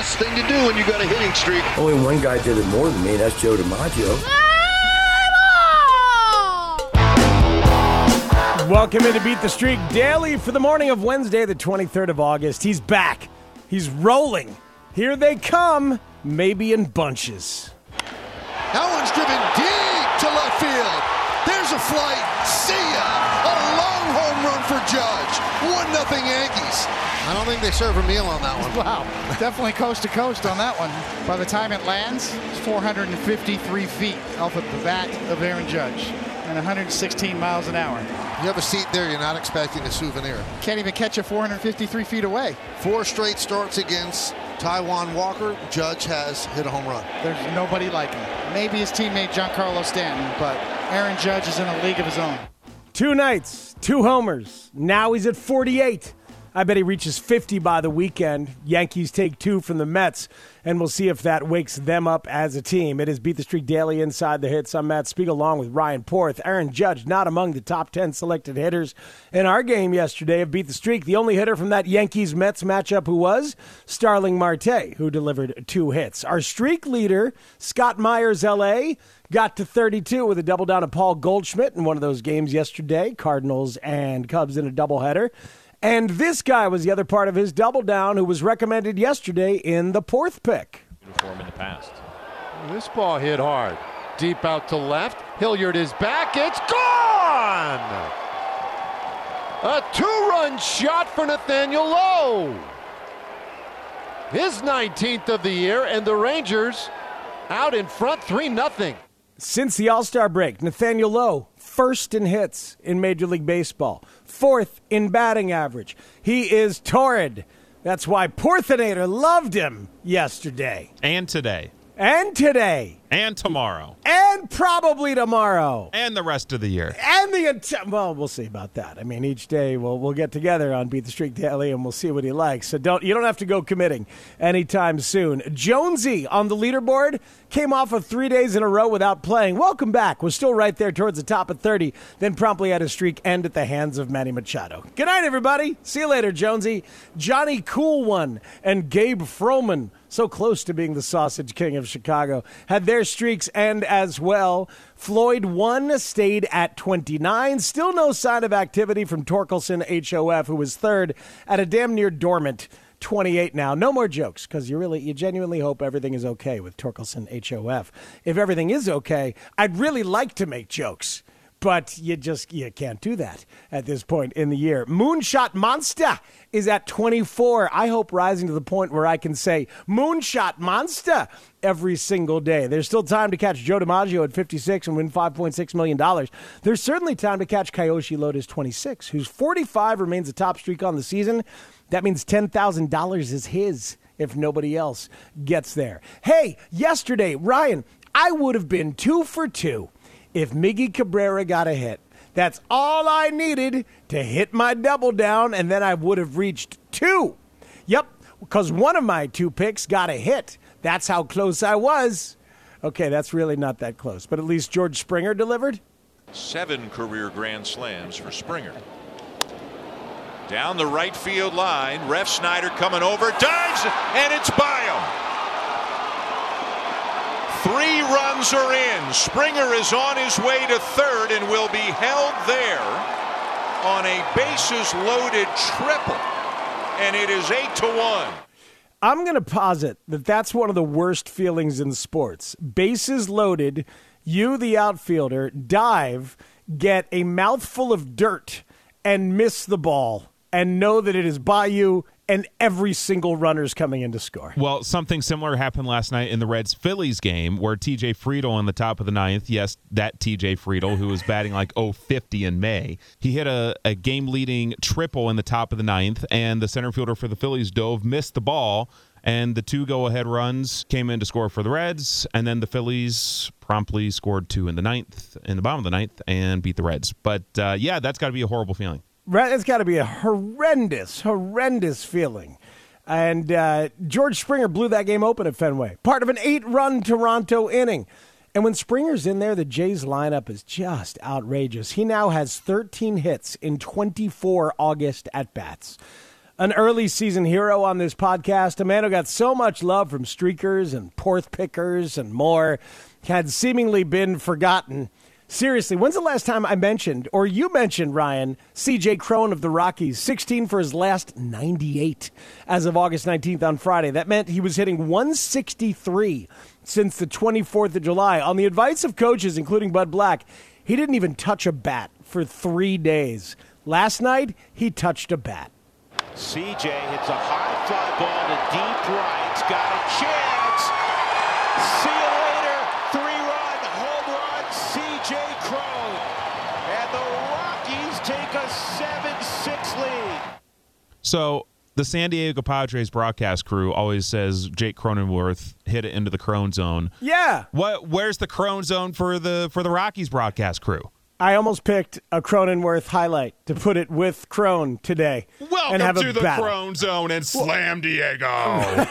best thing to do when you got a hitting streak. Only one guy did it more than me, that's Joe DiMaggio. Welcome in to Beat the Streak daily for the morning of Wednesday, the 23rd of August. He's back. He's rolling. Here they come, maybe in bunches. That one's driven deep to left field. There's a flight. See Judge. 1 nothing Yankees. I don't think they serve a meal on that one. Wow, definitely coast to coast on that one. By the time it lands, it's 453 feet off of the bat of Aaron Judge and 116 miles an hour. You have a seat there, you're not expecting a souvenir. Can't even catch it 453 feet away. Four straight starts against Taijuan Walker. Judge has hit a home run. There's nobody like him. Maybe his teammate Giancarlo Stanton, but Aaron Judge is in a league of his own. Two nights, two homers. Now he's at 48. I bet he reaches 50 by the weekend. Yankees take two from the Mets, and we'll see if that wakes them up as a team. It is Beat the Streak Daily Inside the Hits. I'm Matt Spiegel along with Ryan Porth. Aaron Judge not among the top 10 selected hitters in our game yesterday of Beat the Streak. The only hitter from that Yankees Mets matchup who was Starling Marte, who delivered two hits. Our streak leader, Scott Myers, LA, got to 32 with a double down of Paul Goldschmidt in one of those games yesterday. Cardinals and Cubs in a doubleheader. And this guy was the other part of his double down who was recommended yesterday in the fourth pick. Uniform in the past. This ball hit hard. Deep out to left. Hilliard is back. It's gone! A two run shot for Nathaniel Lowe. His 19th of the year, and the Rangers out in front 3 0. Since the All Star break, Nathaniel Lowe, first in hits in Major League Baseball, fourth in batting average. He is torrid. That's why Porthinator loved him yesterday. And today. And today. And tomorrow. And probably tomorrow. And the rest of the year. And the ent- well, we'll see about that. I mean, each day we'll we'll get together on Beat the Streak Daily and we'll see what he likes. So don't you don't have to go committing anytime soon. Jonesy on the leaderboard came off of three days in a row without playing. Welcome back. Was still right there towards the top of thirty. Then promptly had his streak end at the hands of Manny Machado. Good night, everybody. See you later, Jonesy. Johnny Cool One and Gabe Froman so close to being the sausage king of Chicago, had their streaks end as well. Floyd 1 stayed at 29. Still no sign of activity from Torkelson HOF, who was third at a damn near dormant 28 now. No more jokes because you really, you genuinely hope everything is okay with Torkelson HOF. If everything is okay, I'd really like to make jokes but you just you can't do that at this point in the year. Moonshot Monster is at 24. I hope rising to the point where I can say Moonshot Monster every single day. There's still time to catch Joe DiMaggio at 56 and win 5.6 million dollars. There's certainly time to catch Kyoshi Lotus 26, whose 45 remains a top streak on the season. That means $10,000 is his if nobody else gets there. Hey, yesterday, Ryan, I would have been 2 for 2 if Miggy Cabrera got a hit. That's all I needed to hit my double down, and then I would have reached two. Yep, because one of my two picks got a hit. That's how close I was. Okay, that's really not that close, but at least George Springer delivered. Seven career Grand Slams for Springer. Down the right field line, Refsnyder coming over, dives, and it's by. Three runs are in. Springer is on his way to third and will be held there on a bases loaded triple. And it is eight to one. I'm going to posit that that's one of the worst feelings in sports. Bases loaded, you, the outfielder, dive, get a mouthful of dirt, and miss the ball, and know that it is by you and every single runner's coming in to score. Well, something similar happened last night in the Reds Phillies game where TJ Friedl in the top of the ninth, yes, that TJ Friedl who was batting like 050 in May, he hit a, a game leading triple in the top of the ninth, and the center fielder for the Phillies dove, missed the ball. And the two go ahead runs came in to score for the Reds, and then the Phillies promptly scored two in the ninth, in the bottom of the ninth, and beat the Reds. But uh, yeah, that's got to be a horrible feeling. It's got to be a horrendous, horrendous feeling. And uh, George Springer blew that game open at Fenway, part of an eight run Toronto inning. And when Springer's in there, the Jays lineup is just outrageous. He now has 13 hits in 24 August at bats. an early season hero on this podcast, a man who got so much love from streakers and porth pickers and more, had seemingly been forgotten. Seriously, when's the last time I mentioned, or you mentioned, Ryan, CJ Cron of the Rockies, 16 for his last 98 as of August 19th on Friday? That meant he was hitting 163 since the 24th of July. On the advice of coaches, including Bud Black, he didn't even touch a bat for three days. Last night, he touched a bat. CJ hits a high fly ball to deep right. Got a chance. See you So the San Diego Padres broadcast crew always says Jake Cronenworth hit it into the Cron zone. Yeah. What? Where's the Cron zone for the for the Rockies broadcast crew? I almost picked a Cronenworth highlight to put it with Cron today. Welcome to the battle. Cron zone and Slam Diego.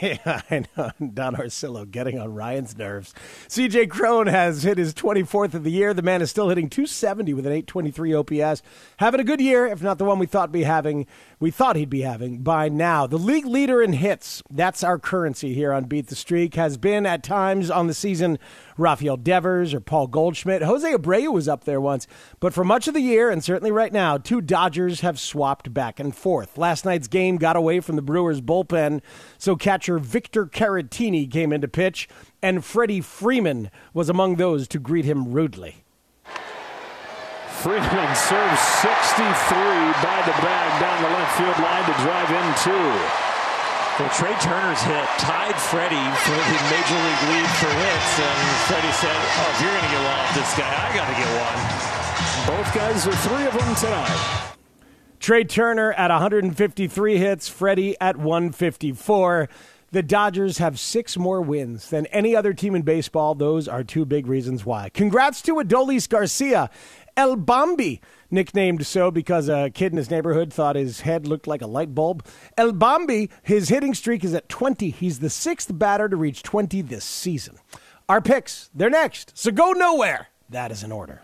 yeah, I know. Don Orsillo getting on Ryan's nerves. CJ Cron has hit his 24th of the year. The man is still hitting 270 with an 823 OPS. Having a good year, if not the one we thought be having, we thought he'd be having by now. The league leader in hits, that's our currency here on Beat the Streak, has been at times on the season Rafael Devers or Paul Goldschmidt. Jose Abreu was up there once, but for much of the year, and certainly right now, two Dodgers have swapped back and forth. Last night's game got away from the Brewers bullpen, so catcher Victor Caratini came into pitch, and Freddie Freeman was among those to greet him rudely. Freeman serves 63 by the bag down the left field line to drive in two. Well, Trea Turner's hit tied Freddie for the major league lead for hits, and Freddie said, "Oh, if you're going to get one off this guy, I got to get one." Both guys are three of them tonight. Trea Turner at 153 hits, Freddie at 154. The Dodgers have six more wins than any other team in baseball. Those are two big reasons why. Congrats to Adolis Garcia, El Bombi, nicknamed so because a kid in his neighborhood thought his head looked like a light bulb. El Bombi, his hitting streak is at 20. He's the sixth batter to reach 20 this season. Our picks, they're next, so go nowhere. That is an order.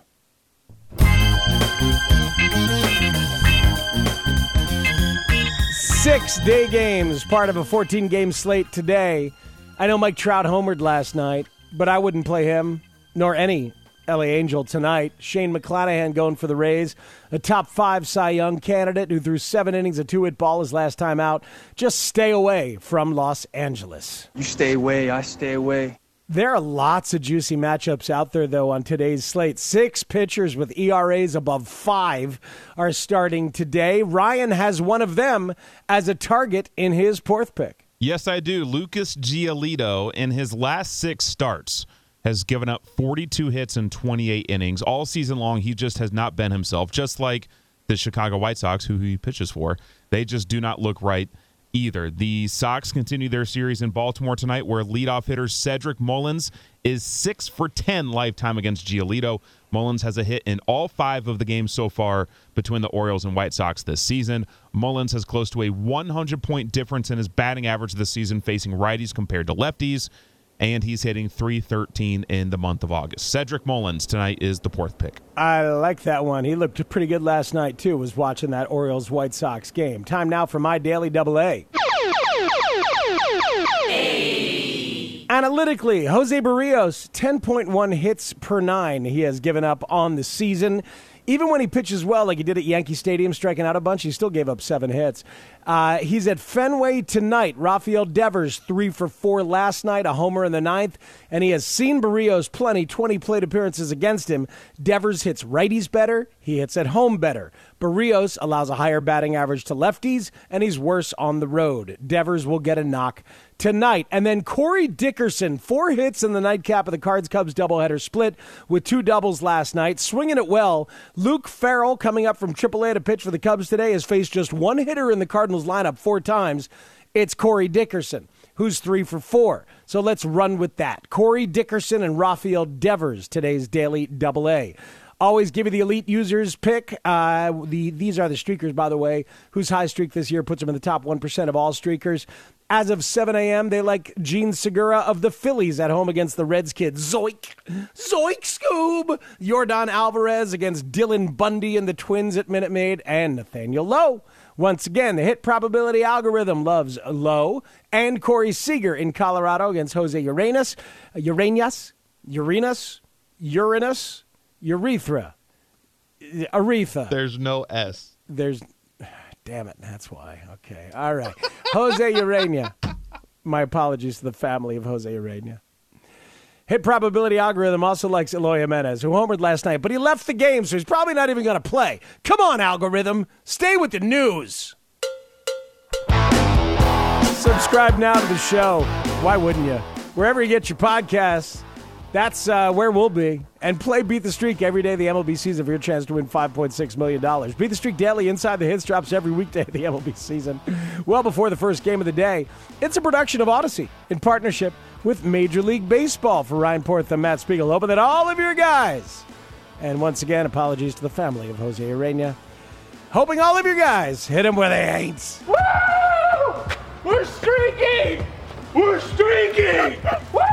Six day games, part of a 14 game slate today. I know Mike Trout homered last night, but I wouldn't play him, nor any LA Angel tonight. Shane McClanahan going for the Rays, a top five Cy Young candidate who threw seven innings of two hit ball his last time out. Just stay away from Los Angeles. You stay away, I stay away. There are lots of juicy matchups out there, though, on today's slate. Six pitchers with ERAs above five are starting today. Ryan has one of them as a target in his fourth pick. Yes, I do. Lucas Giolito, in his last six starts, has given up 42 hits in 28 innings. All season long, he just has not been himself, just like the Chicago White Sox, who he pitches for. They just do not look right either. The Sox continue their series in Baltimore tonight, where leadoff hitter Cedric Mullins is 6 for 10 lifetime against Giolito. Mullins has a hit in all five of the games so far between the Orioles and White Sox this season. Mullins has close to a 100 point difference in his batting average this season facing righties compared to lefties, and he's hitting 313 in the month of August. Cedric Mullins tonight is the fourth pick. I like that one. He looked pretty good last night, too, was watching that Orioles White Sox game. Time now for my daily double A. Analytically, Jose Berrios, 10.1 hits per nine he has given up on the season. Even when he pitches well, like he did at Yankee Stadium, striking out a bunch, he still gave up seven hits. Uh, he's at Fenway tonight. Rafael Devers, three for four last night, a homer in the ninth, and he has seen Berrios plenty, 20 plate appearances against him. Devers hits righties better, he hits at home better. Berrios allows a higher batting average to lefties, and he's worse on the road. Devers will get a knock tonight. And then Corey Dickerson, four hits in the nightcap of the Cards Cubs doubleheader split with two doubles last night, swinging it well. Luke Farrell, coming up from AAA to pitch for the Cubs today, has faced just one hitter in the Cardinals lineup four times. It's Corey Dickerson, who's three for four. So let's run with that. Corey Dickerson and Rafael Devers, today's daily double A. Always give you the elite users pick. Uh, the these are the streakers, by the way, whose high streak this year puts them in the top one percent of all streakers. As of 7 a.m., they like Jean Segura of the Phillies at home against the Reds kids. Zoink, zoink, Scoob. Yordan Alvarez against Dylan Bundy and the Twins at Minute Maid, and Nathaniel Lowe Once again, the hit probability algorithm loves Lowe and Corey Seager in Colorado against Jose Uranus, Uranus, Uranus, Uranus, Urethra, Aretha. There's no S. There's, damn it, that's why. Okay, all right. Jose Urania. My apologies to the family of Jose Urania. Hit probability algorithm also likes Eloy Jimenez, who homered last night, but he left the game, so he's probably not even going to play. Come on, algorithm. Stay with the news. Subscribe now to the show. Why wouldn't you? Wherever you get your podcasts, that's uh, where we'll be. And play Beat the Streak every day of the MLB season for your chance to win $5.6 million. Beat the Streak Daily Inside the Hits drops every weekday of the MLB season, well before the first game of the day. It's a production of Audacy in partnership with Major League Baseball for Ryan Porth and Matt Spiegel. Hoping that all of your guys, and once again, apologies to the family of Jose Urania, hoping all of your guys hit them where they ain't. Woo! We're streaking! We're streaking!